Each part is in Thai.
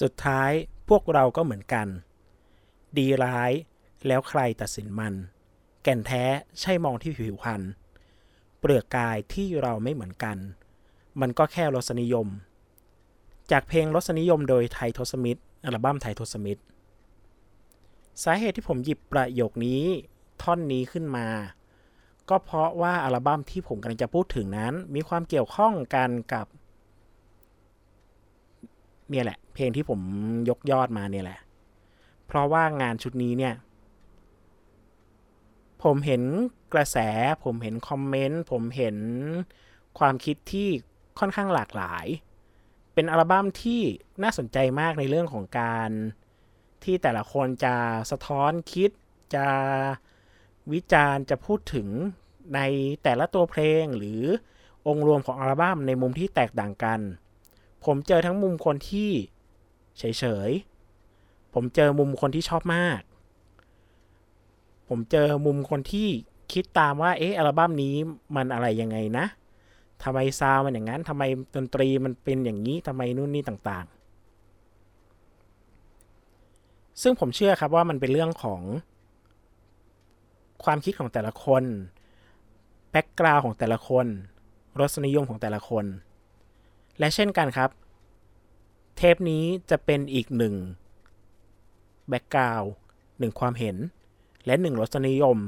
สุดท้ายพวกเราก็เหมือนกัน ดีร้ายแล้วใครตัดสินมัน แก่นแท้ใช่มองที่ผิวพรรณเปลือกกายที่เราไม่เหมือนกัน มันก็แค่รสนิยม จากเพลงรสนิยมโดยไททศมิตรอัลบั้มไททศมิตร สาเหตุที่ผมหยิบประโยคนี้ท่อนนี้ขึ้นมา ก็เพราะว่าอัลบั้มที่ผมกำลังจะพูดถึงนั้น มีความเกี่ยวข้องกันกับเนี่ยแหละ เพลงที่ผมยกยอดมาเนี่ยแหละ เพราะว่างานชุดนี้เนี่ย ผมเห็นกระแส ผมเห็นคอมเมนต์ ผมเห็นความคิดที่ค่อนข้างหลากหลาย เป็นอัลบั้มที่น่าสนใจมากในเรื่องของการที่แต่ละคนจะสะท้อนคิดจะวิจารณ์จะพูดถึงในแต่ละตัวเพลงหรือองค์รวมของอัลบั้มในมุมที่แตกต่างกัน ผมเจอทั้งมุมคนที่ เฉยๆ ผมเจอมุมคนที่ชอบมาก ผมเจอมุมคนที่คิดตามว่า เอ๊ะ อัลบั้มนี้มันอะไรยังไงนะทำไมซาวมันอย่างนั้นทำไมดนตรีมันเป็นอย่างนี้ทำไมนู่นนี่ต่างๆ ซึ่งผมเชื่อครับว่ามันเป็นเรื่องของความคิดของแต่ละคน background ของแต่ละคน รสนิยมของแต่ละคน และเช่นกันครับ เทปนี้จะเป็นอีกหนึ่ง background หนึ่งความเห็น และหนึ่งรสนิยม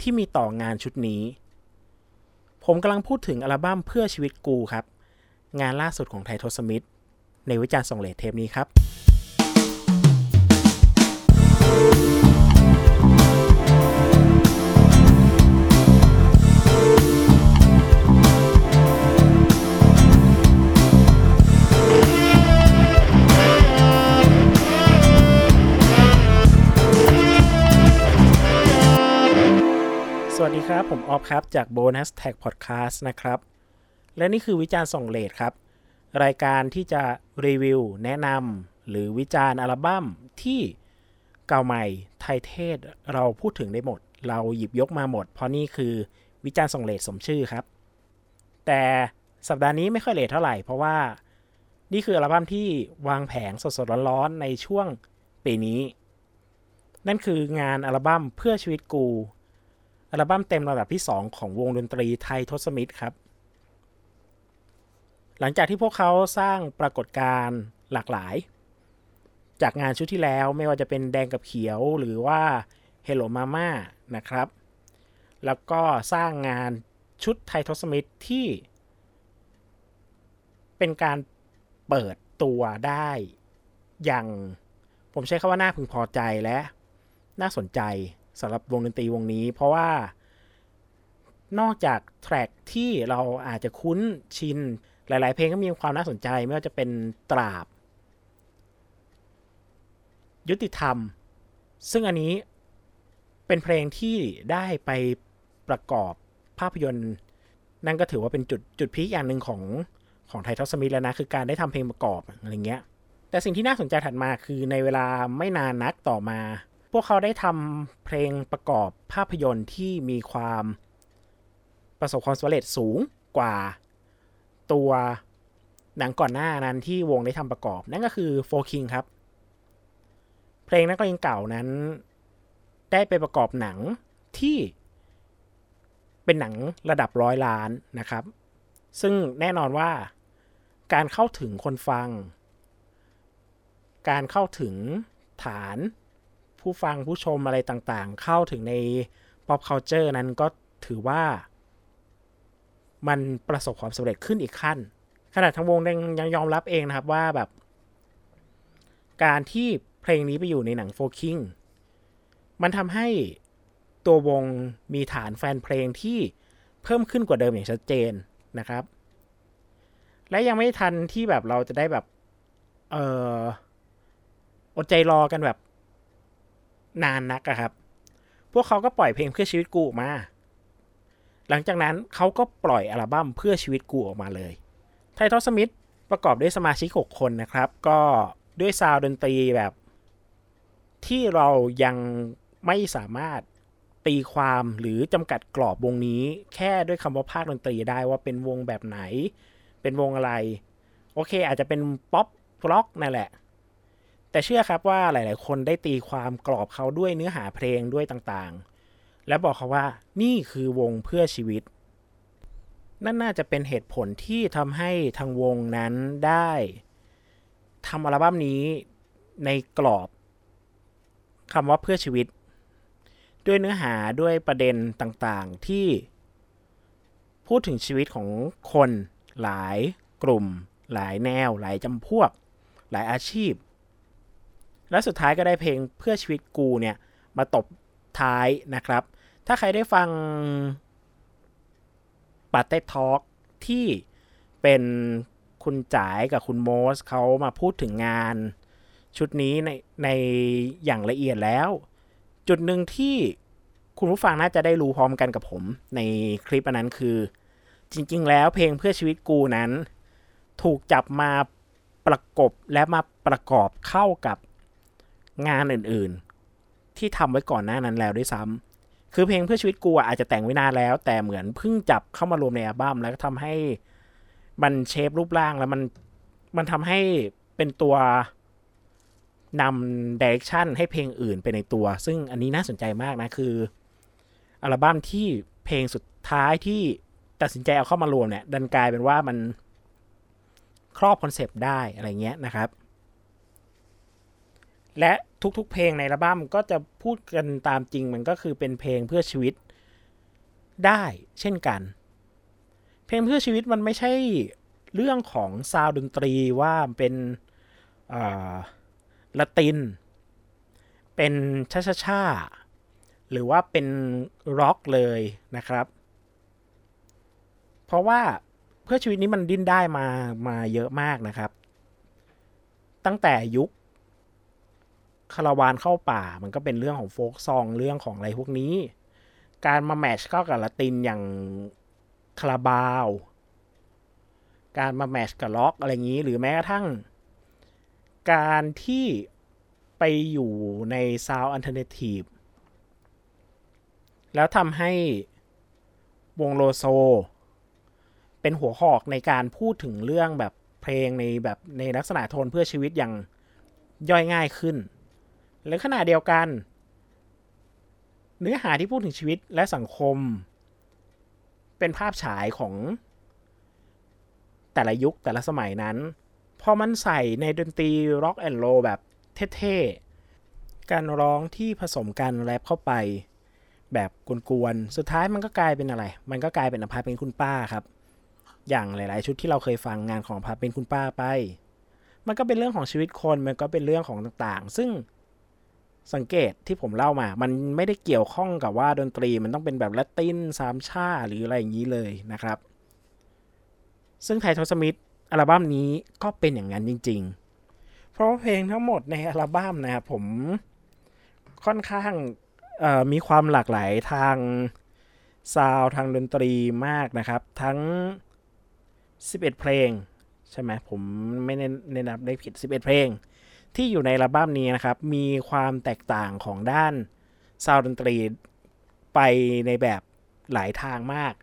ที่มีต่องานชุดนี้ ผมกำลังพูดถึงอัลบั้มเพื่อชีวิตกูครับ งานล่าสุดของไททศมิตรในวิจารณ์ส่งเดชเทปนี้ครับ ดีครับ ผมออฟครับ จาก Bonus Tag Podcast นะครับ และนี่คือวิจารณ์ส่งเลทครับ รายการที่จะรีวิว แนะนำหรือวิจารณ์อัลบั้มที่เก่าใหม่ไทยเทศเราพูดถึงได้หมด เราหยิบยกมาหมด เพราะนี่คือวิจารณ์ส่งเลทสมชื่อครับ แต่สัปดาห์นี้ไม่ค่อยเลทเท่าไหร่ เพราะว่านี่คืออัลบั้มที่วางแผงสดๆร้อนๆในช่วงปีนี้ นั่นคืองานอัลบั้มเพื่อชีวิตกู อัลบั้มเต็มระดับที่ 2 ของวงดนตรีไทยทศมิตรครับ หลังจากที่พวกเขาสร้างปรากฏการณ์หลากหลาย จากงานชุดที่แล้วไม่ว่าจะเป็นแดงกับเขียวหรือว่า Hello Mama นะครับ แล้วก็สร้างงานชุดไทยทศมิตรที่ เป็นการเปิดตัวได้อย่าง ผมใช้คำว่าน่าพึงพอใจและน่าสนใจ สำหรับวงดนตรีวงนี้ เพราะว่านอกจากแทร็กที่เราอาจจะคุ้นชิน หลาย ๆ เพลงก็มีความน่าสนใจ ไม่ว่าจะเป็นตราบ ยุติธรรม ซึ่งอันนี้เป็นเพลงที่ได้ไปประกอบภาพยนตร์ นั่นก็ถือว่าเป็นจุดจุดพีคอย่างหนึ่งของของไททอสมิธแล้วนะ คือการได้ทำเพลงประกอบอะไรเงี้ยแต่สิ่งที่น่าสนใจถัดมาคือในเวลาไม่นานนักต่อมา พวกเขาได้ทำเพลงประกอบภาพยนตร์ที่มีความประสบความสำเร็จสูงกว่าตัวหนังก่อนหน้านั้นที่วงได้ทำประกอบ นั่นก็คือโฟคิงครับ เพลงนักเลงเก่านั้น ได้ไปประกอบหนังที่เป็นหนังระดับร้อยล้านนะครับ ซึ่งแน่นอนว่าการเข้าถึงคนฟัง การเข้าถึงฐาน ผู้ฟังผู้ชมอะไรต่างๆ เข้าถึงใน pop culture นั้นก็ถือว่า มันประสบความสำเร็จขึ้นอีกขั้น ขนาดทั้งวงยังยอมรับเองนะครับว่าแบบ การที่เพลงนี้ไปอยู่ในหนังโฟคิงมันทำให้ตัววงมีฐานแฟนเพลงที่เพิ่มขึ้นกว่าเดิมอย่างชัดเจนนะครับ และยังไม่ทันที่แบบเราจะได้แบบ เอออดใจรอกันแบบ นานนักครับ พวกเขาก็ปล่อยเพลงเพื่อชีวิตกูออกมา หลังจากนั้นเขาก็ปล่อยอัลบั้มเพื่อชีวิตกูออกมาเลย ไททศมิตรประกอบด้วยสมาชิก 6 คนนะครับ ก็ด้วยซาวดนตรีแบบ ที่เรายังไม่สามารถตีความหรือจำกัดกรอบวงนี้ แค่ด้วยคำว่าภาคดนตรีได้ว่าเป็นวงแบบไหน เป็นวงอะไร โอเค อาจจะเป็นป๊อปร็อกนั่นแหละ แต่เชื่อครับว่าหลาย ๆ คนได้ตีความกรอบเขาด้วยเนื้อหาเพลงด้วยต่างๆ และบอกเขาว่านี่คือวงเพื่อชีวิต นั่นน่าจะเป็นเหตุผลที่ทำให้ทางวงนั้นได้ทำอัลบั้มนี้ในกรอบคำว่าเพื่อชีวิต ด้วยเนื้อหาด้วยประเด็นต่างๆ ที่พูดถึงชีวิตของคนหลายกลุ่ม หลายแนว หลายจำพวก หลายอาชีพ และสุดท้ายก็ได้เพลงเพื่อชีวิตกูเนี่ยมาตบท้ายนะครับ ถ้าใครได้ฟังปาเต้ทอล์กที่เป็นคุณจ๋ายกับคุณโมสเขามาพูดถึงงานชุดนี้ในในอย่างละเอียดแล้ว จุดหนึ่งที่คุณผู้ฟังน่าจะได้รู้พร้อมกันกับผมในคลิปอันนั้นคือ จริง ๆ แล้วเพลงเพื่อชีวิตกูนั้น ถูกจับมาประกบและมาประกอบเข้ากับ งานอื่นๆ ที่ทำไว้ก่อนหน้านั้นแล้วด้วยซ้ำคือเพลงเพื่อชีวิตกูอาจจะแต่งไว้นานแล้ว แต่เหมือนเพิ่งจับเข้ามารวมในอัลบั้มแล้วก็ทำให้มันเชฟรูปร่างแล้วมันมันทำให้เป็นตัวนำดิเรกชันให้เพลงอื่นไปในตัว ซึ่งอันนี้น่าสนใจมากนะ คือ อัลบั้มที่เพลงสุดท้ายที่ตัดสินใจเอาเข้ามารวมเนี่ย ดันกลายเป็นว่ามันครอบ concept ได้อะไรเงี้ยนะครับ และทุกๆ เพลงในอัลบั้มก็จะพูดกันตามจริงมันก็คือเป็นเพลงเพื่อชีวิตได้เช่นกัน เพลงเพื่อชีวิตมันไม่ใช่เรื่องของซาวดนตรีว่าเป็นละติน เป็นชาชาชาหรือว่าเป็นร็อกเลยนะครับ เพราะว่าเพื่อชีวิตนี้มันดิ้นได้มามาเยอะมากนะครับ ตั้งแต่ยุค คาราวานเข้าป่า มันก็เป็นเรื่องของ folk song เรื่องของอะไรพวกนี้ การมา match เข้ากับละตินอย่างคาราบาว การมา match กับร็อกอะไรอย่างนี้ หรือแม้กระทั่ง การที่ไปอยู่ใน sound alternativeแล้วทำให้วงโลโซ เป็นหัวหอกในการพูดถึงเรื่องแบบเพลงในแบบในลักษณะโทนเพื่อชีวิตอย่างย่อยง่ายขึ้น และขณะเดียวกัน เนื้อหาที่พูดถึงชีวิตและสังคม เป็นภาพฉายของแต่ละยุคแต่ละสมัยนั้น พอมันใส่ในดนตรีร็อกแอนด์โรแบบเท่ๆ การร้องที่ผสมกันแรปเข้าไป แบบกวนๆ สุดท้ายมันก็กลายเป็นอะไร มันก็กลายเป็นอภาเป็นคุณป้าครับ อย่างหลายๆ ชุดที่เราเคยฟังงานของอภาเป็นคุณป้าไป มันก็เป็นเรื่องของชีวิตคน มันก็เป็นเรื่องของต่างๆ ซึ่ง สังเกตที่ผมเล่ามา มันไม่ได้เกี่ยวข้องกับว่าดนตรีมันต้องเป็นแบบละตินสามชาหรืออะไรอย่างนี้เลยนะครับ ซึ่งไททอสมิธอัลบั้มนี้ก็เป็นอย่างนั้นจริง ๆ เพราะเพลงทั้งหมดในอัลบั้มนะครับผมค่อนข้างมีความหลากหลายทางซาวทางดนตรีมากนะครับ ทั้ง 11 เพลง ใช่ไหมผมไม่แนะนำได้ผิด 11 เพลง ที่อยู่ในอัลบั้มนี้นะครับ มีความแตกต่างของด้านซาวดนตรีไปในแบบหลายทางมาก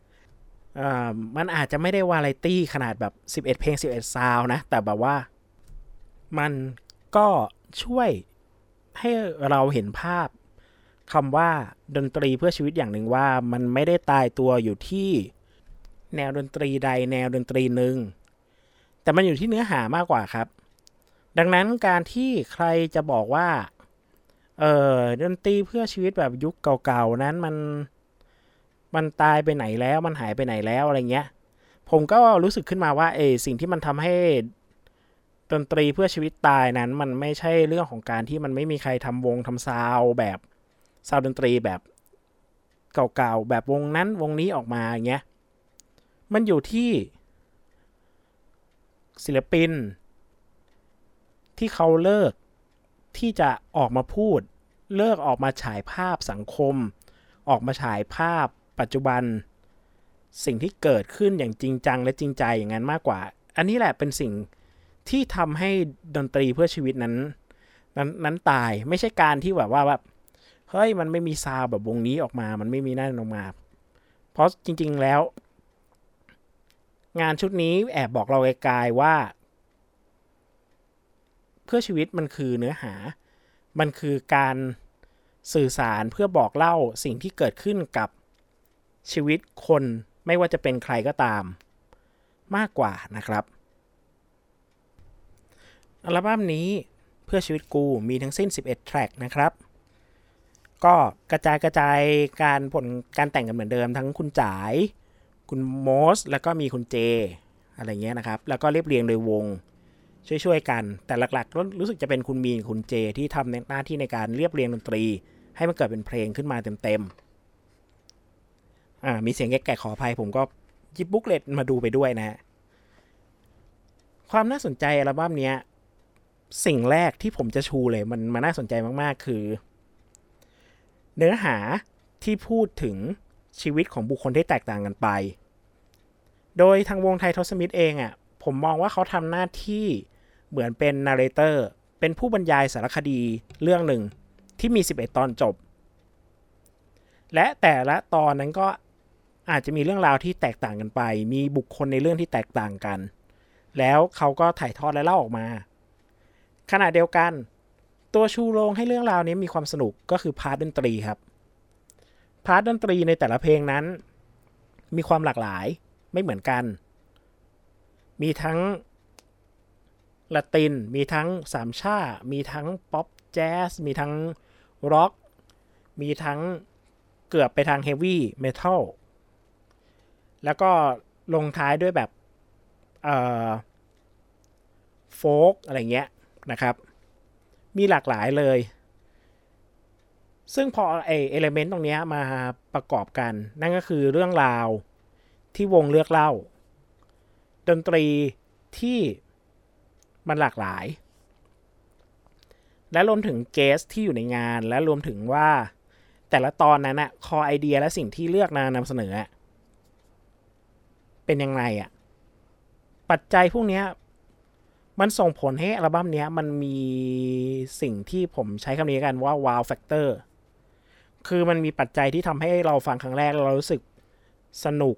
มันอาจจะไม่ได้วาไรตี้ขนาดแบบ 11 เพลง 11 ซาวนะ แต่แบบว่ามันก็ช่วยให้เราเห็นภาพคำว่าดนตรีเพื่อชีวิตอย่างหนึ่งว่ามันไม่ได้ตายตัวอยู่ที่แนวดนตรีใดแนวดนตรีหนึ่งแต่มันอยู่ที่เนื้อหามากกว่าครับ ดังนั้นการที่ใครจะบอกว่าเออดนตรีเพื่อชีวิตแบบยุคเก่าๆนั้นมันมันตายไปไหนแล้วมันหายไปไหนแล้วอะไรเงี้ย ผมก็รู้สึกขึ้นมาว่าเอสิ่งที่มันทำให้ดนตรีเพื่อชีวิตตายนั้น มันไม่ใช่เรื่องของการที่มันไม่มีใครทำวงทำซาวแบบซาวดนตรีแบบเก่าๆแบบวงนั้นวงนี้ออกมาอย่างเงี้ยมันอยู่ที่ศิลปิน ที่เขาเลิกที่จะออกมาพูด เลิกออกมาฉายภาพสังคม ออกมาฉายภาพปัจจุบัน สิ่งที่เกิดขึ้นอย่างจริงจังและจริงใจอย่างนั้นมากกว่า อันนี้แหละเป็นสิ่งที่ทำให้ดนตรีเพื่อชีวิตนั้น นั้นนั้นตายไม่ใช่การที่แบบว่าแบบเฮ้ยมันไม่มีซาวแบบวงนี้ออกมา มันไม่มีนั่นออกมา เพราะจริง ๆแล้ว งานชุดนี้แอบบอกเราไกลๆว่า พื่อชีวิตมันคือเนื้อหา มันคือการสื่อสารเพื่อบอกเล่าสิ่งที่เกิดขึ้นกับชีวิตคนไม่ว่าจะเป็นใครก็ตาม มากกว่านะครับ อัลบั้มนี้เพื่อชีวิตกูมีทั้งสิ้น 11 แทร็กนะครับ ก็กระจายกระจายการผลการแต่งกันเหมือนเดิมทั้งคุณจ๋าย คุณโมส แล้วก็มีคุณเจ อะไรเงี้ยนะครับ แล้วก็เรียบเรียงโดยวง ช่วยๆกัน แต่หลักๆ รู้สึกจะเป็นคุณมีนคุณเจที่ทำหน้าที่ในการเรียบเรียงดนตรี ให้มันเกิดเป็นเพลงขึ้นมาเต็มๆอ่ามีเสียงแก่ๆขออภัย ผมก็ยิบบุ๊กเลตมาดูไปด้วยนะฮะความน่าสนใจอัลบั้มเนี้ยสิ่งแรกที่ผมจะชูเลยมันมันน่าสนใจมากๆ คือ เนื้อหาที่พูดถึงชีวิตของบุคคลที่แตกต่างกันไป โดยทางวงไทยทอสมิธเองอะ่ะ ผมมองว่าเขาทำหน้าที่ เหมือนเป็นนาร์เรเตอร์เป็นผู้บรรยายสารคดีเรื่องหนึ่งที่มี 11 ตอนจบ และแต่ละตอนนั้นก็อาจจะมีเรื่องราวที่แตกต่างกันไป มีบุคคลในเรื่องที่แตกต่างกัน แล้วเขาก็ถ่ายทอดและเล่าออกมา ขณะเดียวกัน ตัวชูโรงให้เรื่องราวนี้มีความสนุกก็คือ part ดนตรีครับ part ดนตรีในแต่ละเพลงนั้น มีความหลากหลายไม่เหมือนกัน มีทั้ง ละติน มีทั้งสามช่า มีทั้งป๊อปแจ๊ส มีทั้งร็อก มีทั้งเกือบไปทางเฮฟวี่เมทัล แล้วก็ลงท้ายด้วยแบบเอ่อโฟกอะไรเงี้ยนะครับ มีหลากหลายเลย ซึ่งพอไอเอลเมนต์ตรงนี้มาประกอบกัน นั่นก็คือเรื่องราวที่วงเลือกเล่า ดนตรีที่ มันหลากหลาย และรวมถึงเกสที่อยู่ในงาน และรวมถึงว่า แต่ละตอนนั้นอะคอไอเดียและสิ่งที่เลือกนานำเสนอ เป็นยังไงอะปัจจัยพวกนี้มันส่งผลให้อัลบั้มนี้มันมีสิ่งที่ผมใช้คำนี้กันว่า wow factor คือมันมีปัจจัยที่ทำให้เราฟังครั้งแรกเรารู้สึกสนุก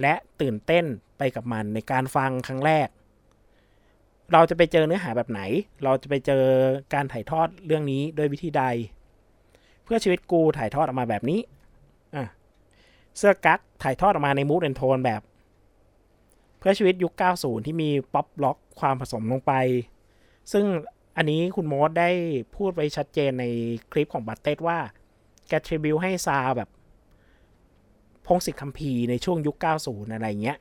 และตื่นเต้นไปกับมันในการฟังครั้งแรก เราจะไปเจอเนื้อหาแบบไหน เราจะไปเจอการถ่ายทอดเรื่องนี้โดยวิธีใด เพื่อชีวิตกูถ่ายทอดออกมาแบบนี้อะเสื้อกั๊กถ่ายทอดออกมาใน mood and tone แบบ เพื่อชีวิตยุค 90 ที่มีป๊อปร็อกความผสมลงไป ซึ่งอันนี้คุณโมดได้พูดไว้ชัดเจนในคลิปของบัตเต้ว่า แก tribute ให้ sound แบบ พงษ์สิทธิ์คำภีร์ในช่วงยุค 90 อะไรเงี้ย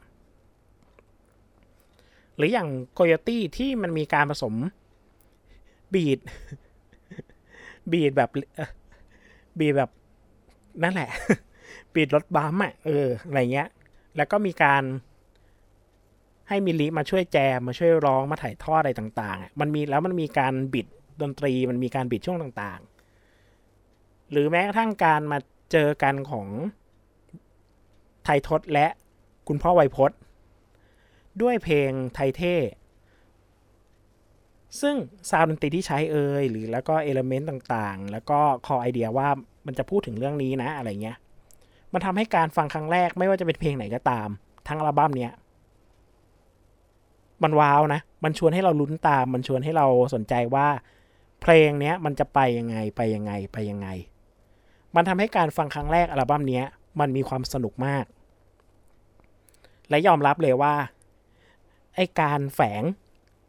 หรืออย่างโคโยตี้ที่มันมีการผสม beatบีดแบบบีดแบบนั่นแหละ บีดรถบัมอะเอออะไรเงี้ย แล้วก็มีการให้มิลิมาช่วยแจมมาช่วยร้องมาถ่ายทอดอะไรต่างๆมันมีแล้วมันมีการบิดดนตรีมันมีการบิดช่วงต่างๆ หรือแม้กระทั่งการมาเจอกันของไทยทศและคุณพ่อไวยพศ ด้วยเพลงไทยเท่ซึ่ง sound ดนตรีที่ใช้เอ่ยหรือแล้วก็ element ต่างๆ แล้วก็ core idea ว่ามันจะพูดถึงเรื่องนี้นะอะไรเงี้ย มันทำให้การฟังครั้งแรกไม่ว่าจะเป็นเพลงไหนก็ตาม ทั้งอัลบั้มเนี้ยมันว้าวนะ มันชวนให้เราลุ้นตาม มันชวนให้เราสนใจว่า เพลงเนี้ยมันจะไปยังไงไปยังไงไปยังไง มันทำให้การฟังครั้งแรกอัลบั้มนี้มันมีความสนุกมาก และยอมรับเลยว่า ไอการแฝง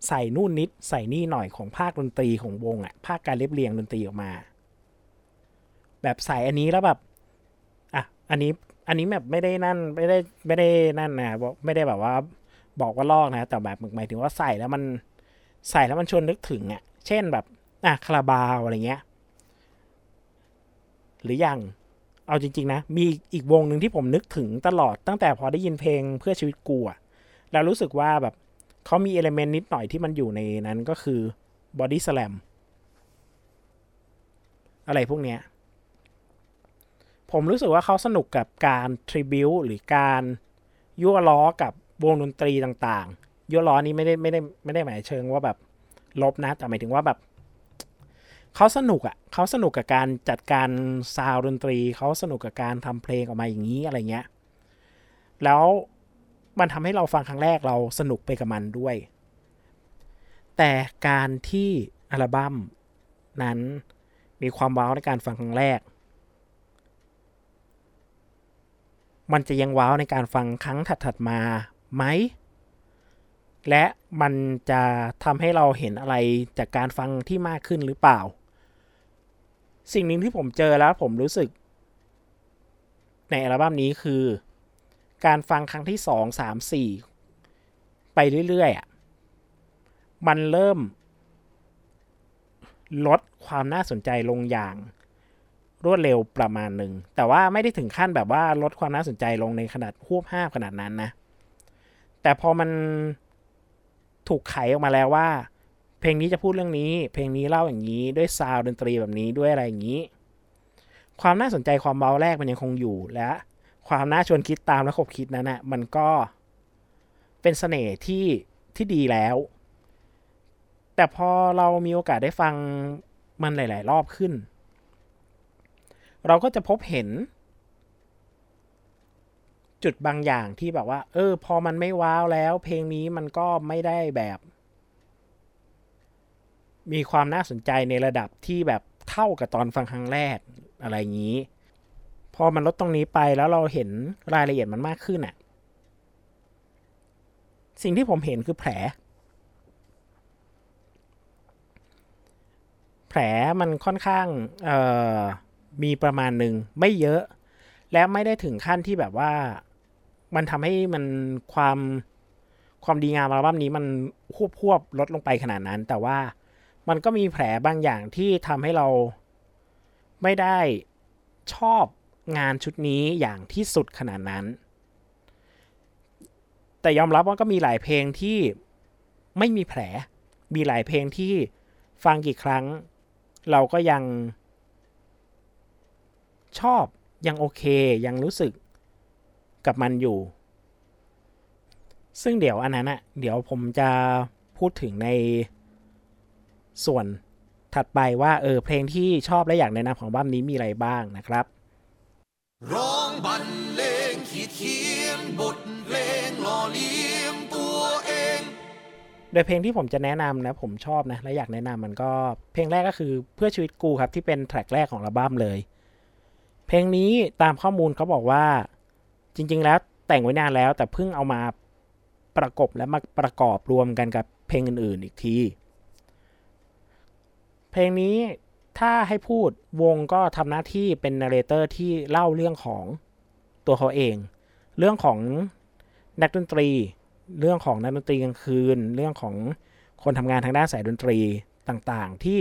ใส่นู่นนิดใส่นี่หน่อยของภาคดนตรีของวงอะภาคการเรียบเรียงดนตรีออกมา แบบใส่อันนี้แล้วแบบอะอันนี้อันนี้แบบไม่ได้นั่นไม่ได้ไม่ได้นั่นนะไม่ได้แบบว่า บอกว่าลอกนะ แต่แบบหมายถึงว่าใส่แล้วมันใส่แล้วมันชวนนึกถึงอะ่ะ เช่นแบบอะคาราบาวอะไรเงี้ย หรืออย่างเอาจริง ๆ นะ มีอีกวงหนึ่งที่ผมนึกถึงตลอดตั้งแต่พอได้ยินเพลงเพื่อชีวิตกูอะ แล้วรู้สึกว่าแบบเขามี element นิดหน่อยที่มันอยู่ในนั้นก็คือบอดี้สแลมอะไรพวกเนี้ย ผมรู้สึกว่าเขาสนุกกับการ tribute หรือการยั่วล้อกับวงดนตรีต่างๆ ยั่วล้อนี้ไม่ได้ไม่ได้ไม่ได้หมายเชิงว่าแบบลบนะ แต่หมายถึงว่าแบบเขาสนุกอะ่ะเขาสนุกกับการจัดการซาวดนตรี เขาสนุกกับการทำเพลงออกมาอย่างนี้อะไรเงี้ย แล้ว มันทำให้เราฟังครั้งแรกเราสนุกไปกับมันด้วย แต่การที่อัลบั้มนั้นมีความว้าวในการฟังครั้งแรก มันจะยังว้าวในการฟังครั้งถัดๆมาไหม และมันจะทำให้เราเห็นอะไรจากการฟังที่มากขึ้นหรือเปล่า สิ่งหนึ่งที่ผมเจอแล้วผมรู้สึก ในอัลบั้มนี้คือ การฟังครั้งที่สองสามสี่ไปเรื่อยๆอะมันเริ่ม ลดความน่าสนใจลงอย่าง รวดเร็วประมาณหนึ่ง แต่ว่าไม่ได้ถึงขั้นแบบว่าลดความน่าสนใจลงในขนาดหวบห้าขนาดนั้นนะ แต่พอมันถูกไขออกมาแล้วว่า เพลงนี้จะพูดเรื่องนี้ เพลงนี้เล่าอย่างนี้ด้วยซาวดนตรีแบบนี้ด้วยอะไรอย่างนี้ ความน่าสนใจความเบาแรกมันยังคงอยู่และ ความน่าชวนคิดตามและขบคิดนั้นนะ่ะมันก็เป็นเสน่ห์ที่ที่ดีแล้ว แต่พอเรามีโอกาสได้ฟังมันหลาย ๆ รอบขึ้น เราก็จะพบเห็น จุดบางอย่างที่แบบว่า เออ พอมันไม่ว้าวแล้ว เพลงนี้มันก็ไม่ได้แบบ มีความน่าสนใจในระดับที่แบบเท่ากับตอนฟังครั้งแรกอะไรอย่างนี้ พอมันลดตรงนี้ไปแล้วเราเห็นรายละเอียดมันมากขึ้นอะ่ะ สิ่งที่ผมเห็นคือแผล แผลมันค่อนข้างมีประมาณหนึ่งไม่เยอะ และไม่ได้ถึงขั้นที่แบบว่ามันทำให้มันความความดีงามอัลบั้มนี้มันควบควบลดลงไปขนาดนั้น แต่ว่ามันก็มีแผลบางอย่างที่ทำให้เราไม่ได้ชอบ งานชุดนี้อย่างที่สุดขนาดนั้น แต่ยอมรับว่าก็มีหลายเพลงที่ไม่มีแผล มีหลายเพลงที่ฟังกี่ครั้ง เราก็ยังชอบยังโอเคยังรู้สึกกับมันอยู่ ซึ่งเดี๋ยวอันนั้นอะเดี๋ยวผมจะพูดถึงในส่วนถัดไปว่าเออเพลงที่ชอบและอยากแนะนำของบ้ามนี้มีอะไรบ้างนะครับ ร้องบรรเลงขีดเขียนบทเพลงหล่อเลี้ยงตัวเอง โดยเพลงที่ผมจะแนะนำนะ ผมชอบนะ และอยากแนะนำมันก็เพลงแรกก็คือเพื่อชีวิตกูครับ ที่เป็นแทร็กแรกของอัลบั้มเลย เพลงนี้ตามข้อมูลเขาบอกว่า จริง ๆ แล้วแต่งไว้นานแล้ว แต่เพิ่งเอามาประกบและมาประกอบรวมกันกับเพลงอื่น ๆ อีกที เพลงนี้ ถ้าให้พูดวงก็ทำหน้าที่เป็นนาร์เรเตอร์ที่เล่าเรื่องของตัวเขาเอง เรื่องของนักดนตรี เรื่องของนักดนตรีกลางคืน เรื่องของคนทำงานทางด้านสายดนตรีต่างๆที่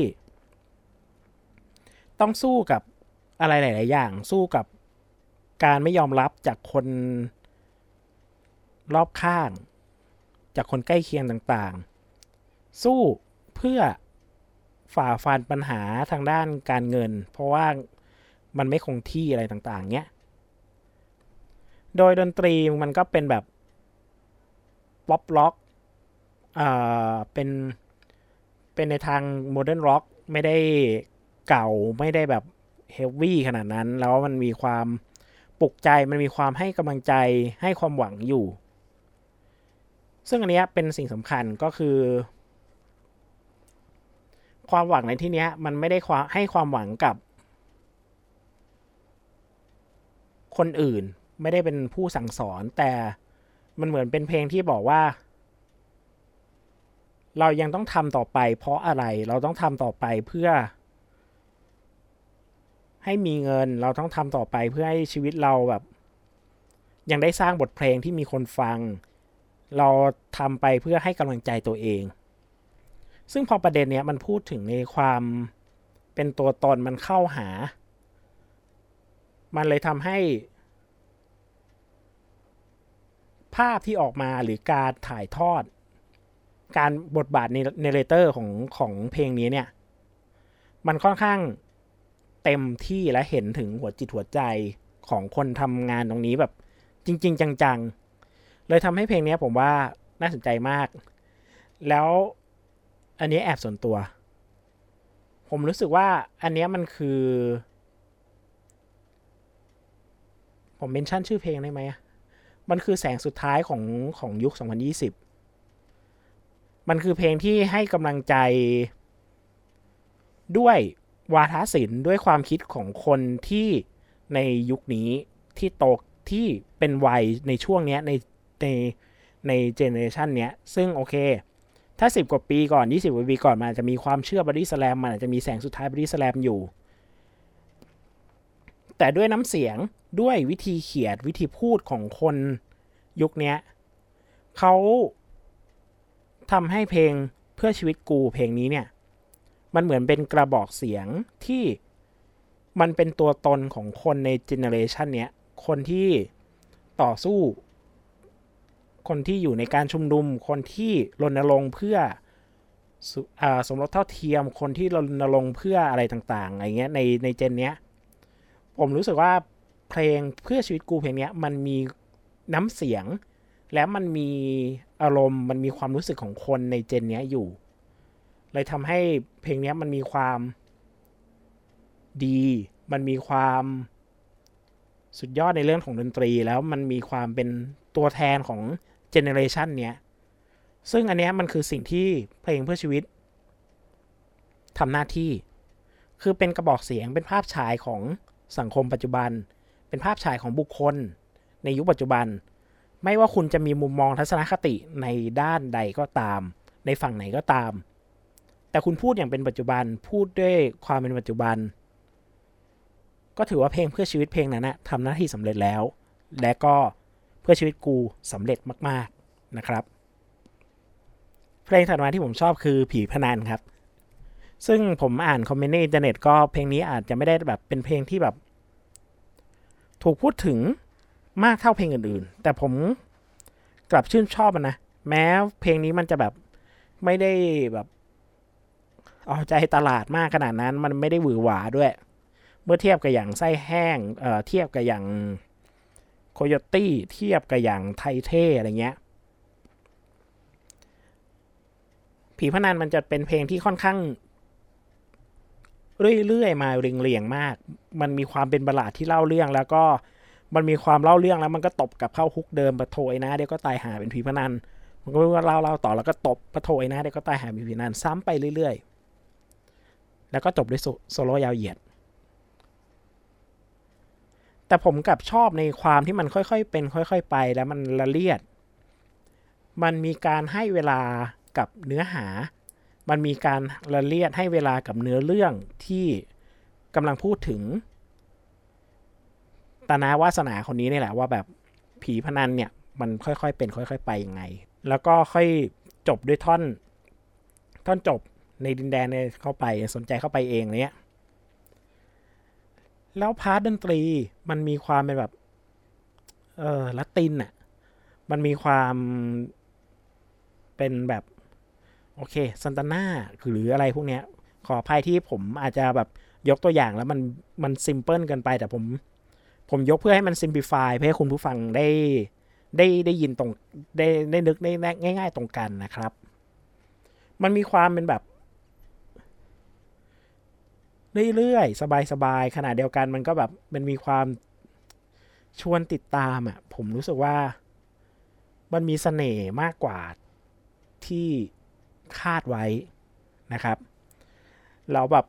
ต้องสู้กับอะไรหลาย ๆ อย่าง สู้กับการไม่ยอมรับจากคนรอบข้าง จากคนใกล้เคียงต่างๆ สู้เพื่อ ฝ่าฟันปัญหาทางด้านการเงิน เพราะว่ามันไม่คงที่อะไรต่างๆ เนี้ย โดยดนตรีมันก็เป็นแบบป๊อปร็อกอ่าเป็น เป็นในทาง modern rock ไม่ได้เก่าไม่ได้แบบเฮฟวี่ขนาดนั้น แล้วมันมีความปลุกใจมันมีความให้กำลังใจให้ความหวังอยู่ ซึ่งอันนี้เป็นสิ่งสำคัญก็คือ ความหวังในที่นี้มันไม่ได้ให้ความหวังกับคนอื่นไม่ได้เป็นผู้สั่งสอน แต่มันเหมือนเป็นเพลงที่บอกว่า เรายังต้องทำต่อไป เพราะอะไรเราต้องทำต่อไปเพื่อ ให้มีเงินเราต้องทำต่อไปเพื่อให้ชีวิตเราแบบ ยังได้สร้างบทเพลงที่มีคนฟัง เราทำไปเพื่อให้กำลังใจตัวเอง ซึ่งพอประเด็นเนี้ยมันพูดถึงในความเป็นตัวตนมันเข้าหา มันเลยทำให้ ภาพที่ออกมาหรือการถ่ายทอด การบทบาทในเนเรเตอร์ของของเพลงนี้เนี่ย มันค่อนข้างเต็มที่และเห็นถึงหัวจิตหัวใจของคนทำงานตรงนี้แบบจริง ๆ จัง ๆ เลยทำให้เพลงนี้ผมว่าน่าสนใจมาก แล้ว อันนี้แอบส่วนตัว ผมรู้สึกว่าอันนี้มันคือ ผมเมนชั่นชื่อเพลงได้ไหมมันคือแสงสุดท้ายของของยุค 2020 มันคือเพลงที่ให้กำลังใจด้วยวาทศิลป์ด้วยความคิดของคนที่ในยุคนี้ที่โตที่เป็นวัยในช่วงเนี้ยในในใน generation เนี้ย ซึ่งโอเค ถ้า 10 กว่าปีก่อน 20 กว่าปีก่อนมันอาจจะมีความเชื่อบอดี้สแลมมันอาจจะมีแสงสุดท้ายบอดี้สแลมอยู่ แต่ด้วยน้ำเสียงด้วยวิธีเขียนวิธีพูดของคนยุคนี้เขาทำให้เพลงเพื่อชีวิตกูเพลงนี้เนี่ย มันเหมือนเป็นกระบอกเสียงที่มันเป็นตัวตนของคนในเจเนอเรชันเนี้ย คนที่ต่อสู้ คนที่อยู่ในการชุมนุม คนที่รณรงค์เพื่ออสมรสเท่าเทียม คนที่รณรงค์เพื่ออะไรต่างๆอะไรเงี้ยในในเจนเนี้ยผมรู้สึกว่าเพลงเพื่อชีวิตกูเพลงเนี้ยมันมีน้ำเสียง และมันมีอารมณ์มันมีความรู้สึกของคนใน gen เนี้ยอยู่ เลยทำให้เพลงเนี้ยมันมีความดี มันมีความสุดยอดในเรื่องของดนตรี แล้วมันมีความเป็นตัวแทนของ generation เนี้ย ซึ่งอันเนี้ยมันคือสิ่งที่เพลงเพื่อชีวิตทำหน้าที่ คือเป็นกระบอกเสียงเป็นภาพฉายของสังคมปัจจุบัน เป็นภาพฉายของบุคคล ในยุคปัจจุบัน ไม่ว่าคุณจะมีมุมมองทัศนคติในด้านใดก็ตาม ในฝั่งไหนก็ตาม แต่คุณพูดอย่างเป็นปัจจุบัน พูดด้วยความเป็นปัจจุบัน ก็ถือว่าเพลงเพื่อชีวิตเพลงนั้นนะทำหน้าที่สำเร็จแล้ว และก็ เพื่อชีวิตกูสำเร็จมาก ๆนะครับ เพลงถัดมาที่ผมชอบคือผีพนันครับ ซึ่งผมอ่านคอมเมนต์ในอินเทอร์เน็ตก็เพลงนี้อาจจะไม่ได้แบบเป็นเพลงที่แบบ ถูกพูดถึงมากเท่าเพลงอื่น ๆ แต่ผมกลับชื่นชอบนะ แม้เพลงนี้มันจะแบบไม่ได้แบบเอาใจตลาดมากขนาดนั้น มันไม่ได้หวือหวาด้วย เมื่อเทียบกับอย่างไส้แห้งเอ่อเทียบกับอย่าง โคโยตี้เทียบกับอย่างไทเท่อะไรเงี้ย ผีพนันมันจะเป็นเพลงที่ค่อนข้าง เรื่อยๆมาเรียงๆมาก มันมีความเป็นบัลลาดที่เล่าเรื่องแล้วก็มันมีความเล่าเรื่องแล้วมันก็ตบกับเข้าฮุกเดิมปะโถยนะเดี๋ยวก็ตายหาเป็นผีพนันมันก็ว่าเล่าเล่าต่อแล้วก็ตบปะโถยนะเดี๋ยวก็ตายหาเป็นผีพนันซ้ำไปเรื่อย ๆ แล้วก็จบด้วยโซโล่ยาวเหยียด แต่ผมกับชอบในความที่มันค่อยๆ เป็นค่อยๆ ไปแล้วมันละเลียด มันมีการให้เวลากับเนื้อหา มันมีการละเลียดให้เวลากับเนื้อเรื่องที่กำลังพูดถึงตานาวาสนาคนนี้นี่แหละว่าแบบผีพนันเนี่ย มันค่อยๆเป็น ค่อย ๆ ไปยังไง แล้วก็ค่อยจบด้วยท่อน ท่อนจบในดินแดนเนี่ยเข้าไปสนใจเข้าไปเองเนี่ย แล้ว part ดนตรีมันมีความเป็นแบบ เออละตินอะ่ะ มันมีความเป็นแบบ โอเคซันตาน่าหรืออะไรพวกเนี้ย ขออภัยที่ผมอาจจะแบบยกตัวอย่างแล้วมันมันซิมเพิลเกินไป แต่ผม ผมยกเพื่อให้มันซิมพลิฟายเพื่อให้คุณผู้ฟังได้ได้ได้ยินตรงได้ได้นึกได้ง่าย ๆตรงกันนะครับ มันมีความเป็นแบบ เรื่อยๆ สบายๆขณะเดียวกันมันก็แบบมันมีความชวนติดตามอะผมรู้สึกว่ามันมีสเสน่ห์มากกว่าที่คาดไว้นะครับแล้วแบบ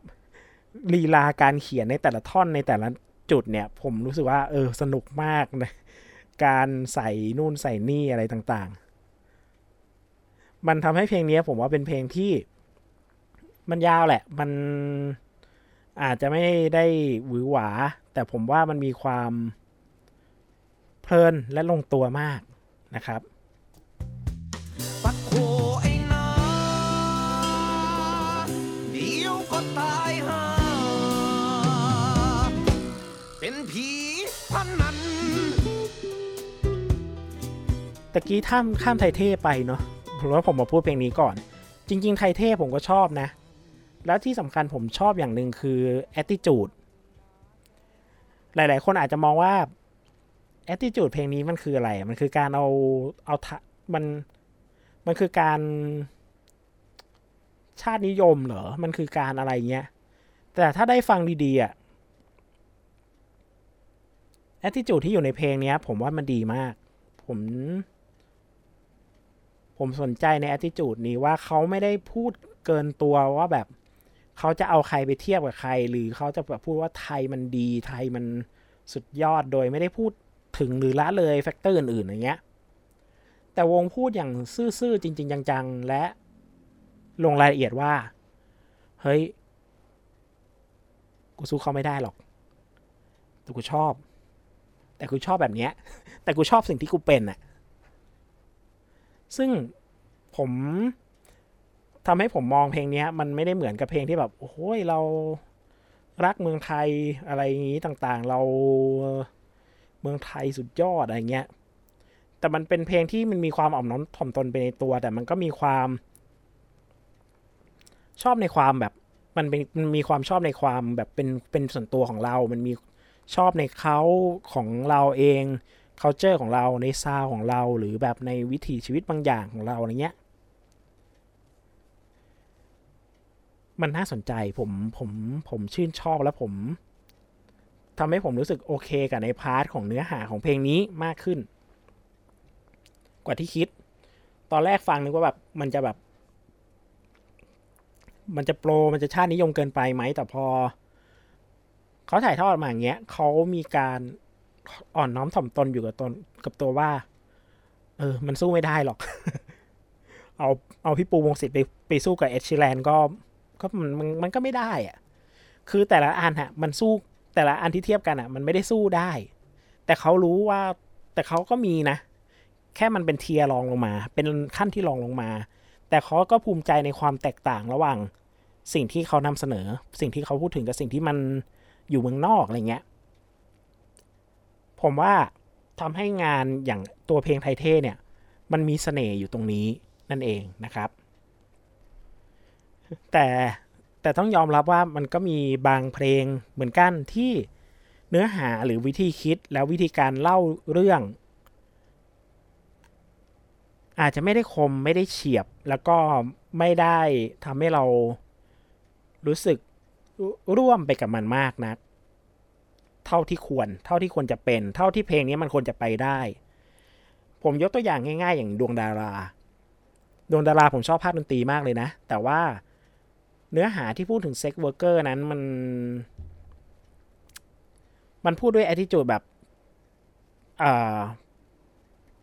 ลีลาการเขียนในแต่ละท่อนในแต่ละจุดเนี่ย ผมรู้สึกว่า เออ สนุกมากนะการใส่นู่นใส่นี่อะไรต่างๆ มันทำให้เพลงนี้ผมว่าเป็นเพลงที่มันยาวแหละ มัน อาจจะไม่ได้หวือหวา แต่ผมว่ามันมีความเพลินและลงตัวมากนะครับตะกี้ท่ามข้ามไทยเท่ไปเนาะผมว่าผมมาพูดเพลงนี้ก่อน จริง ๆ ไทยเท่ผมก็ชอบนะ แล้วที่สำคัญผมชอบอย่างหนึ่งคือ attitude หลาย ๆ คนอาจจะมองว่า attitude เพลงนี้มันคืออะไร มันคือการเอาเอามันมันคือการชาตินิยมเหรอ มันคือการอะไรเงี้ย แต่ถ้าได้ฟังดีๆอะ attitude ที่อยู่ในเพลงนี้ผมว่ามันดีมาก ผม ผมสนใจใน attitude นี้ว่าเขาไม่ได้พูดเกินตัวว่าแบบ เขาจะเอาใครไปเทียบกับใคร หรือเขาจะแบบพูดว่าไทยมันดีไทยมันสุดยอดโดยไม่ได้พูดถึงหรือละเลย factor อื่นๆอย่างเงี้ยแต่วงพูดอย่างซื่อๆจริง ๆ จังๆ และลงรายละเอียดว่า เฮ้ย กูสู้เขาไม่ได้หรอก แต่กูชอบ แต่กูชอบแบบเนี้ย แต่กูชอบสิ่งที่กูเป็นอะซึ่งผม ทำให้ผมมองเพลงนี้มันไม่ได้เหมือนกับเพลงที่แบบ โอ้โหเรารักเมืองไทยอะไรอย่างนี้ต่างๆ เราเมืองไทยสุดยอดอะไรเงี้ย แต่มันเป็นเพลงที่มันมีความอ่อนน้อมถ่อมตนไปในตัว แต่มันก็มีความ ชอบในความแบบ มันเป็นมันมีความชอบในความแบบเป็นเป็นส่วนตัวของเรา มันมีชอบในเขาของเราเอง culture ของเราในซาวของเรา หรือแบบในวิถีชีวิตบางอย่างของเราอะไรเงี้ย มันน่าสนใจผมผมผมชื่นชอบแล้วผมทำให้ผมรู้สึกโอเคกับใน part ของเนื้อหาของเพลงนี้มากขึ้น กว่าที่คิด ตอนแรกฟังนึกว่าแบบมันจะแบบ มันจะโปรมันจะชาตินิยมเกินไปไหมแต่พอเขาถ่ายทอดมาอย่างเงี้ยเขามีการอ่อนน้อมถ่อมตนอยู่กับตนกับตัวว่า เออ มันสู้ไม่ได้หรอก เอาเอาพี่ปูวงศิษย์ไปไปสู้กับเอชชิแลนก็ ก็มันมันก็ไม่ได้อะคือแต่ละอันฮะมันสู้แต่ละอันที่เทียบกันอะมันไม่ได้สู้ได้ แต่เขารู้ว่าแต่เขาก็มีนะ แค่มันเป็นเทียรองลงมา เป็นขั้นที่รองลงมา แต่เขาก็ภูมิใจในความแตกต่างระหว่าง สิ่งที่เขานำเสนอ สิ่งที่เขาพูดถึงกับสิ่งที่มันอยู่เมืองนอกอะไรเงี้ยผมว่าทำให้งานอย่างตัวเพลงไทเทเนี่ย มันมีเสน่ห์อยู่ตรงนี้นั่นเองนะครับ แต่แต่ต้องยอมรับว่ามันก็มีบางเพลงเหมือนกันที่เนื้อหาหรือวิธีคิดแล้ววิธีการเล่าเรื่อง อาจจะไม่ได้คมไม่ได้เฉียบ แล้วก็ไม่ได้ทำให้เรารู้สึกร่วมไปกับมันมากนะัก เท่าที่ควร เท่าที่ควรจะเป็น เท่าที่เพลงนี้มันควรจะไปได้ ผมยกตัวอย่างง่าย ๆ อย่างดวงดารา ดวงดาราผมชอบภาคดนตรีมากเลยนะ แต่ว่า เนื้อหาที่พูดถึง sex worker นั้นมัน มันพูดด้วย attitude แบบ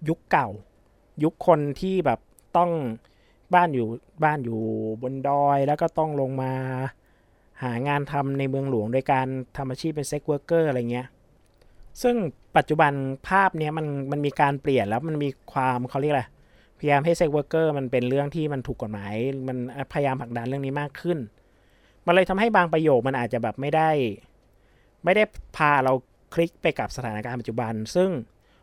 ยุคเก่า ยุคคนที่แบบต้องบ้านอยู่บ้านอยู่บนดอยแล้วก็ต้องลงมาหางานทำในเมืองหลวงโดยการทำอาชีพเป็น sex worker อะไรเงี้ย ซึ่งปัจจุบันภาพเนี้ยมันมันมีการเปลี่ยนแล้วมันมีความเขาเรียกอะไร พยายามให้ sex worker มันเป็นเรื่องที่มันถูกกฎหมาย มันพยายามผลักดันเรื่องนี้มากขึ้น มันเลยทำให้บางประโยคมันอาจจะแบบไม่ได้ ไม่ได้พาเราคลิกไปกับสถานการณ์ปัจจุบัน ซึ่ง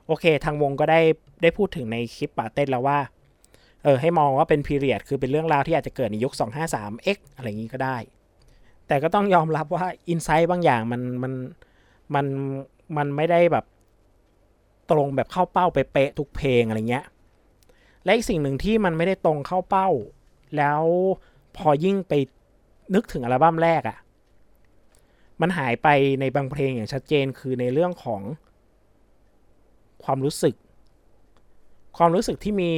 โอเคทางวงก็ได้ได้พูดถึงในคลิปป๋าเต็ดแล้วว่า เออให้มองว่าเป็น period คือเป็นเรื่องราวที่อาจจะเกิดในยุค 253x อะไรอย่างนี้ก็ได้ แต่ก็ต้องยอมรับว่า insight บางอย่างมันมันมันมันไม่ได้แบบตรงแบบเข้าเป้าไปเป๊ะทุกเพลงอะไรเงี้ย และอีกสิ่งหนึ่งที่มันไม่ได้ตรงเข้าเป้า แล้วพอยิ่งไปนึกถึงอัลบั้มแรกอะ่ะ มันหายไปในบางเพลงอย่างชัดเจนคือในเรื่องของความรู้สึก ความรู้สึกที่มี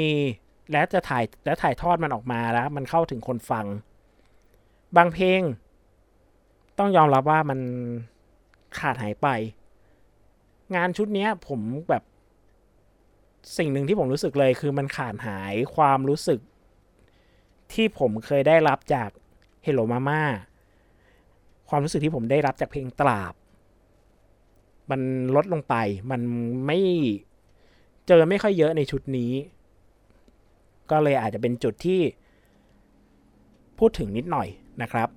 และจะถ่ายและถ่ายทอดมันออกมาแล้ว มันเข้าถึงคนฟัง บางเพลง ต้องยอมรับว่ามันขาดหายไป งานชุดนี้ผมแบบ สิ่งหนึ่งที่ผมรู้สึกเลยคือมันขาดหายความรู้สึกที่ผมเคยได้รับจาก Hello Mama ความรู้สึกที่ผมได้รับจากเพลงตราบ มันลดลงไป มันไม่เจอไม่ค่อยเยอะในชุดนี้ ก็เลยอาจจะเป็นจุดที่พูดถึงนิดหน่อยนะครับ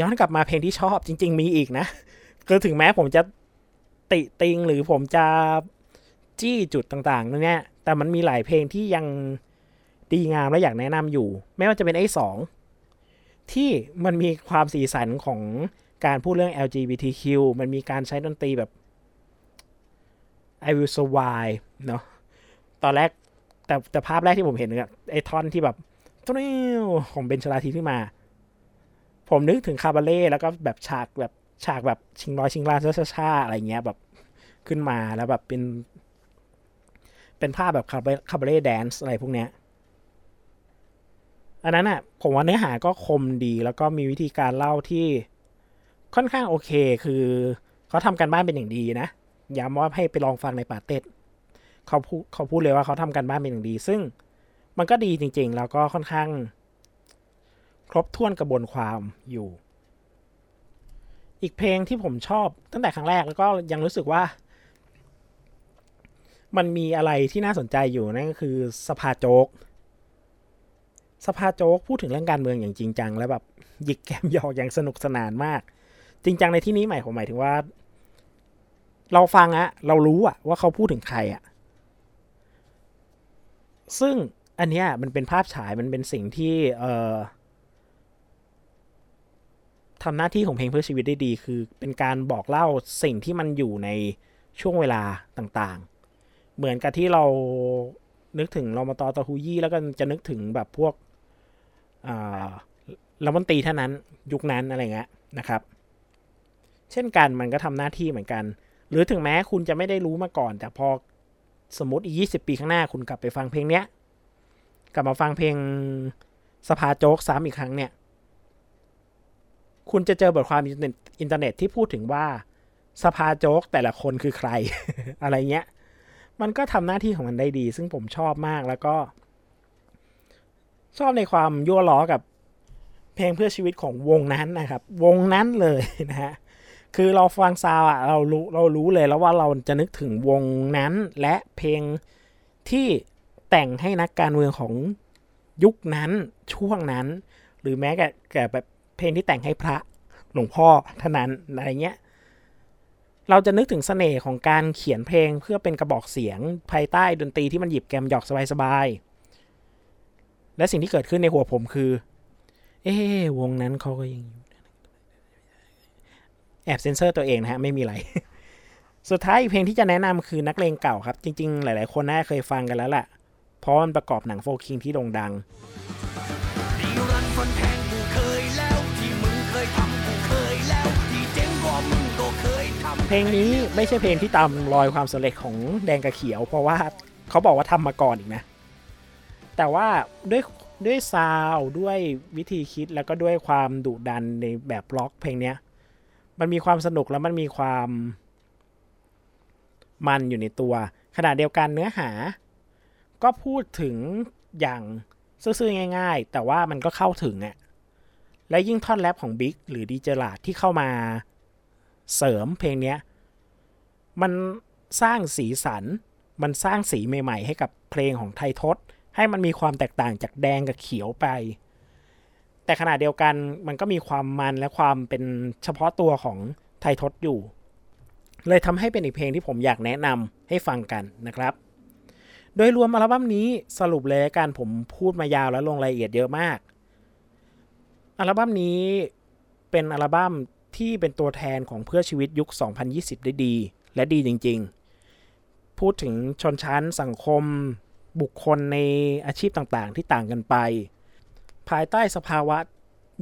ย้อนกลับมาเพลงที่ชอบจริง ๆ มีอีกนะคือถึงแม้ผมจะ ติติงหรือผมจะจี้จุดต่างๆนี่แต่มันมีหลายเพลงที่ยังดีงามและอยากแนะนำอยู่ ไม่ว่าจะเป็นไอ้สองที่มันมีความสีสันของการพูดเรื่อง LGBTQ มันมีการใช้ดนตรีแบบ I will survive เนาะตอนแรกแต่แต่ภาพแรกที่ผมเห็นอะไอ้ท่อนที่แบบตุ้วของเบนชลาทีขึ้นมา ผมนึกถึงคาบาเล่แล้วก็แบบฉากแบบ ฉากแบบชิงร้อยชิงล้านช้าๆอะไรเงี้ยแบบขึ้นมาแล้วแบบเป็น เป็นภาพแบบคาบาเร่แดนซ์อะไรพวกเนี้ยอันนั้นอะผมว่าเนื้อหาก็คมดีแล้วก็มีวิธีการเล่าที่ค่อนข้างโอเคคือเขาทำกันบ้านเป็นอย่างดีนะย้ำว่าให้ไปลองฟังในป่าเต็ดเขาพูดเขาพูดเลยว่าเขาทำกันบ้านเป็นอย่างดี ซึ่งมันก็ดีจริง ๆ แล้วก็ค่อนข้าง ครบถ้วนกระบวนความอยู่ อีกเพลงที่ผมชอบตั้งแต่ครั้งแรกแล้วก็ยังรู้สึกว่า มันมีอะไรที่น่าสนใจอยู่นั่นก็คือสภาโจ๊กสภาโจ๊กพูดถึงเรื่องการเมืองอย่างจริงจัง แล้วแบบหยิกแกมหยอกอย่างสนุกสนานมาก จริงจังในที่นี้หมายผมหมายถึงว่า เราฟังอะเรารู้อะว่าเขาพูดถึงใครอะซึ่งอันเนี้ยมันเป็นภาพฉายมันเป็นสิ่งที่เออ ทำหน้าที่ของเพลงเพื่อชีวิตได้ดี คือเป็นการบอกเล่าสิ่งที่มันอยู่ในช่วงเวลาต่างๆ เหมือนกับที่เรานึกถึงเรามาตอตะฮูยี่แล้วก็จะนึกถึงแบบพวกรัฐมนตรีเท่านั้นยุคนั้นอะไรเงี้ยนะครับ เช่นกันมันก็ทำหน้าที่เหมือนกัน หรือถึงแม้คุณจะไม่ได้รู้มาก่อน แต่พอสมมติอีก20ปีข้างหน้าคุณกลับไปฟังเพลงเนี้ย กลับมาฟังเพลงสภาโจ๊กซ้ำอีกครั้งเนี่ย คุณจะเจอบทความอินเทอร์เน็ตที่พูดถึงว่าสภาโจ๊กแต่ละคนคือใคร อะไรเงี้ย มันก็ทำหน้าที่ของมันได้ดี ซึ่งผมชอบมากแล้วก็ ชอบในความยั่วล้อกับเพลงเพื่อชีวิตของวงนั้นนะครับ วงนั้นเลยนะฮะคือเราฟังซาวอะเรารู้เรารู้เลยแล้วว่าเราจะนึกถึงวงนั้น และเพลงที่แต่งให้นักการเมืองของยุคนั้นช่วงนั้น หรือแม้แต่แแบบ เพลงที่แต่งให้พระหลวงพ่อท่านั้นอะไรเงี้ยเราจะนึกถึงสเสน่ห์ของการเขียนเพลงเพื่อเป็นกระบอกเสียงภายใต้ดนตรีที่มันหยิบแกมหยอกสบายๆ และสิ่งที่เกิดขึ้นในหัวผมคือ เอ๊วงนั้นเขาก็ยังอยู่ แอบเซนเซอร์ตัวเองนะฮะ ไม่มีอะไร สุดท้ายเพลงที่จะแนะนำคือนักเลงเก่าครับ จริง ๆ หลาย ๆ คนน่าเคยฟังกันแล้วแหละเพราะมันประกอบหนังโฟคิงที่โด่งดัง เพลงนี้ไม่ใช่เพลงที่ตามรอยความสำเร็จของแดงกับเขียว เพราะว่าเขาบอกว่าทำมาก่อนอีกนะ แต่ว่าด้วยด้วยซาวด้วยวิธีคิดแล้วก็ด้วยความดุดันในแบบล็อกเพลงนี้มันมีความสนุกแล้วมันมีความมันอยู่ในตัว ขณะเดียวกันเนื้อหา ก็พูดถึงอย่างซื่อๆง่าย ๆ แต่ว่ามันก็เข้าถึงอะและยิ่งท่อนแรปของบิ๊กหรือดีเจลาดที่เข้ามา เสริมเพลงนี้มันสร้างสีสัน มันสร้างสีใหม่ ๆ ให้กับเพลงของไททศให้มันมีความแตกต่างจากแดงกับเขียวไป แต่ขณะเดียวกันมันก็มีความมันและความเป็นเฉพาะตัวของไททศอยู่ เลยทำให้เป็นอีกเพลงที่ผมอยากแนะนำให้ฟังกันนะครับ โดยรวมอัลบั้มนี้สรุปเลยการผมพูดมายาวและลงรายละเอียดเยอะมาก อัลบั้มนี้เป็นอัลบั้ม ที่เป็นตัวแทนของเพื่อชีวิตยุค 2020 ได้ดี และดีจริง ๆ พูดถึงชนชั้นสังคม บุคคลในอาชีพต่างๆ ที่ต่างกันไป ภายใต้สภาวะ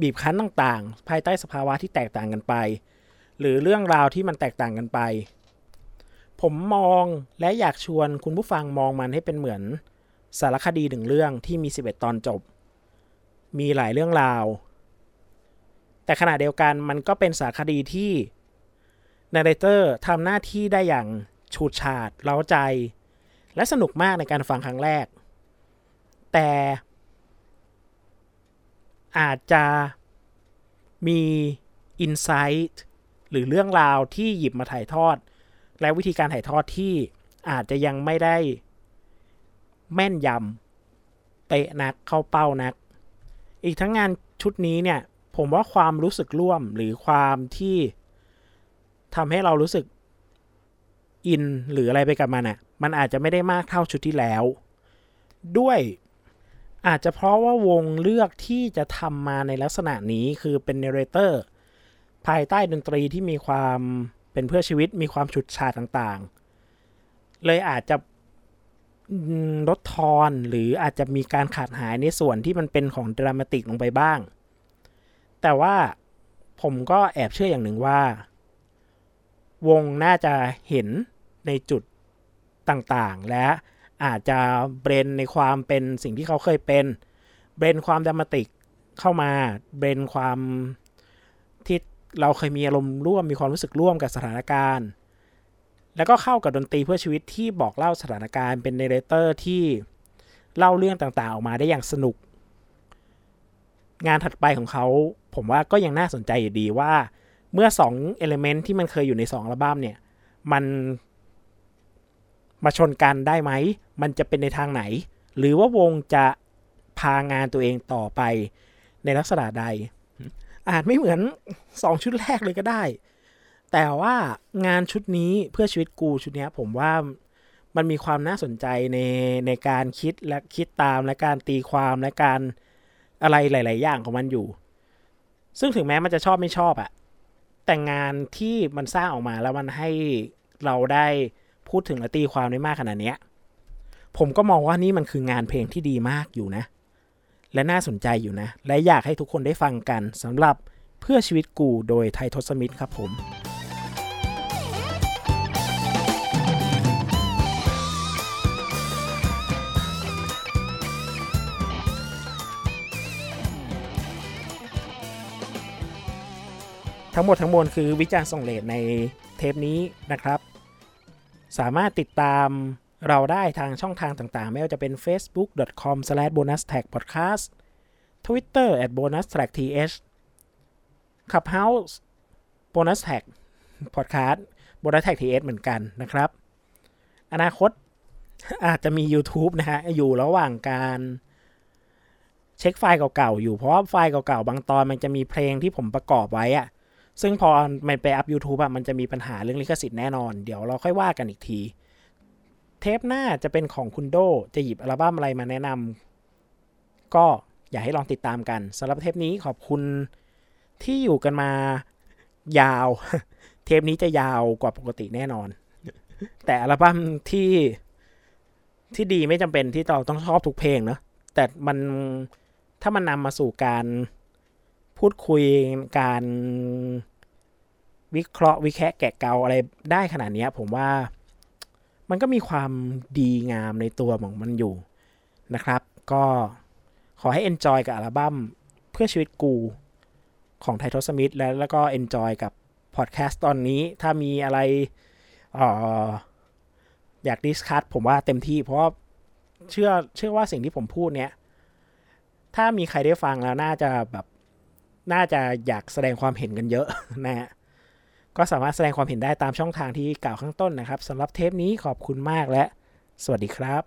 บีบคั้นต่างๆ ภายใต้สภาวะที่แตกต่างกันไป หรือเรื่องราวที่มันแตกต่างกันไป ผมมองและอยากชวนคุณผู้ฟังมองมันให้เป็นเหมือนสารคดีหนึ่งเรื่องที่มี 11 ตอนจบ มีหลายเรื่องราว แต่ขณะเดียวกันมันก็เป็นสารคดีที่นาร์เรเตอร์ทำหน้าที่ได้อย่างฉูดฉาดเล้าใจ และสนุกมากในการฟังครั้งแรก แต่อาจจะมีอินไซต์หรือเรื่องราวที่หยิบมาถ่ายทอด และวิธีการถ่ายทอดที่อาจจะยังไม่ได้แม่นยำเตะนักเข้าเป้านัก อีกทั้งงานชุดนี้เนี่ย ผมว่าความรู้สึกร่วมหรือความที่ทำให้เรารู้สึกอินหรืออะไรไปกับมันอะ่ะ มันอาจจะไม่ได้มากเท่าชุดที่แล้ว ด้วยอาจจะเพราะว่าวงเลือกที่จะทำมาในลักษณะนี้คือเป็นเนเรเตอร์ภายใต้ดนตรีที่มีความเป็นเพื่อชีวิตมีความฉุดฉาดต่างๆ เลยอาจจะลดทอนหรืออาจจะมีการขาดหายในส่วนที่มันเป็นของดรามาติกลงไปบ้าง แต่ว่าผมก็แอบเชื่ออย่างหนึ่งว่า วงน่าจะเห็นในจุดต่างๆ และอาจจะเบรนในความเป็นสิ่งที่เขาเคยเป็น blend ความ dramatic เข้ามา blend ความที่เราเคยมีอารมณ์ร่วมมีความรู้สึกร่วมกับสถานการณ์ แล้วก็เข้ากับดนตรีเพื่อชีวิตที่บอกเล่าสถานการณ์เป็น narrator ที่เล่าเรื่องต่างๆ ออกมาได้อย่างสนุก งานถัดไปของเขา ผมว่าก็ยังน่าสนใจอยู่ดีว่าเมื่อ2 element ที่มันเคยอยู่ใน 2 อัลบั้มเนี่ย มันมาชนกันได้ไหม มันจะเป็นในทางไหน หรือว่าวงจะพางานตัวเองต่อไปในลักษณะใด อาจไม่เหมือนสองชุดแรกเลยก็ได้ แต่ว่างานชุดนี้เพื่อชีวิตกูชุดนี้ผมว่ามันมีความน่าสนใจในในการคิดและคิดตามและการตีความและการอะไรหลาย ๆ อย่างของมันอยู่ ซึ่งถึงแม้มันจะชอบไม่ชอบอะแต่งานที่มันสร้างออกมาแล้วมันให้เราได้พูดถึงและตีความได้มากขนาดเนี้ย ผมก็มองว่านี่มันคืองานเพลงที่ดีมากอยู่นะ และน่าสนใจอยู่นะ และอยากให้ทุกคนได้ฟังกันสำหรับเพื่อชีวิตกูโดยไททศมิตรครับผม ทั้งหมดทั้งมวลคือวิจารณ์ส่งเลทในเทปนี้นะครับ สามารถติดตามเราได้ทางช่องทางต่างๆ ไม่ว่าจะเป็น facebook.com/bonustagpodcast twitter at bonustagth clubhouse bonus tag podcast bonus tag th เหมือนกันนะครับ อนาคตอาจจะมี YouTube นะฮะ อยู่ระหว่างการเช็คไฟล์เก่าๆ อยู่ เพราะว่าไฟล์เก่าๆ บางตอนมันจะมีเพลงที่ผมประกอบไว้อะ ซึ่งพอมันไปอัพ YouTube อะมันจะมีปัญหาเรื่องลิขสิทธิ์แน่นอน เดี๋ยวเราค่อยว่ากันอีกที เทปหน้าจะเป็นของคุณโด จะหยิบอัลบั้มอะไรมาแนะนำก็อยากให้ลองติดตามกันสำหรับเทปนี้ขอบคุณที่อยู่กันมายาว เทปนี้จะยาวกว่าปกติแน่นอน แต่อัลบั้มที่ที่ดีไม่จำเป็นที่เราต้องชอบทุกเพลงเนาะแต่มันถ้ามันนำมาสู่การ พูดคุยการวิเคราะห์วิแคะแกะเกาอะไรได้ขนาดนี้ผมว่ามันก็มีความดีงามในตัวของมันอยู่นะครับ ก็ขอให้ enjoy กับอัลบั้มเพื่อชีวิตกูของไททอสมิธแล้วแล้วก็ enjoy กับพอดแคสต์ตอนนี้ถ้ามีอะไรอออยากดิสคัตผมว่าเต็มที่ เพราะเชื่อเชื่อว่าสิ่งที่ผมพูดเนี้ยถ้ามีใครได้ฟังแล้วน่าจะแบบ น่าจะอยากแสดงความเห็นกันเยอะนะฮะก็สามารถแสดงความเห็นได้ตามช่องทางที่กล่าวข้างต้นนะครับสำหรับเทปนี้ขอบคุณมากและ สวัสดีครับ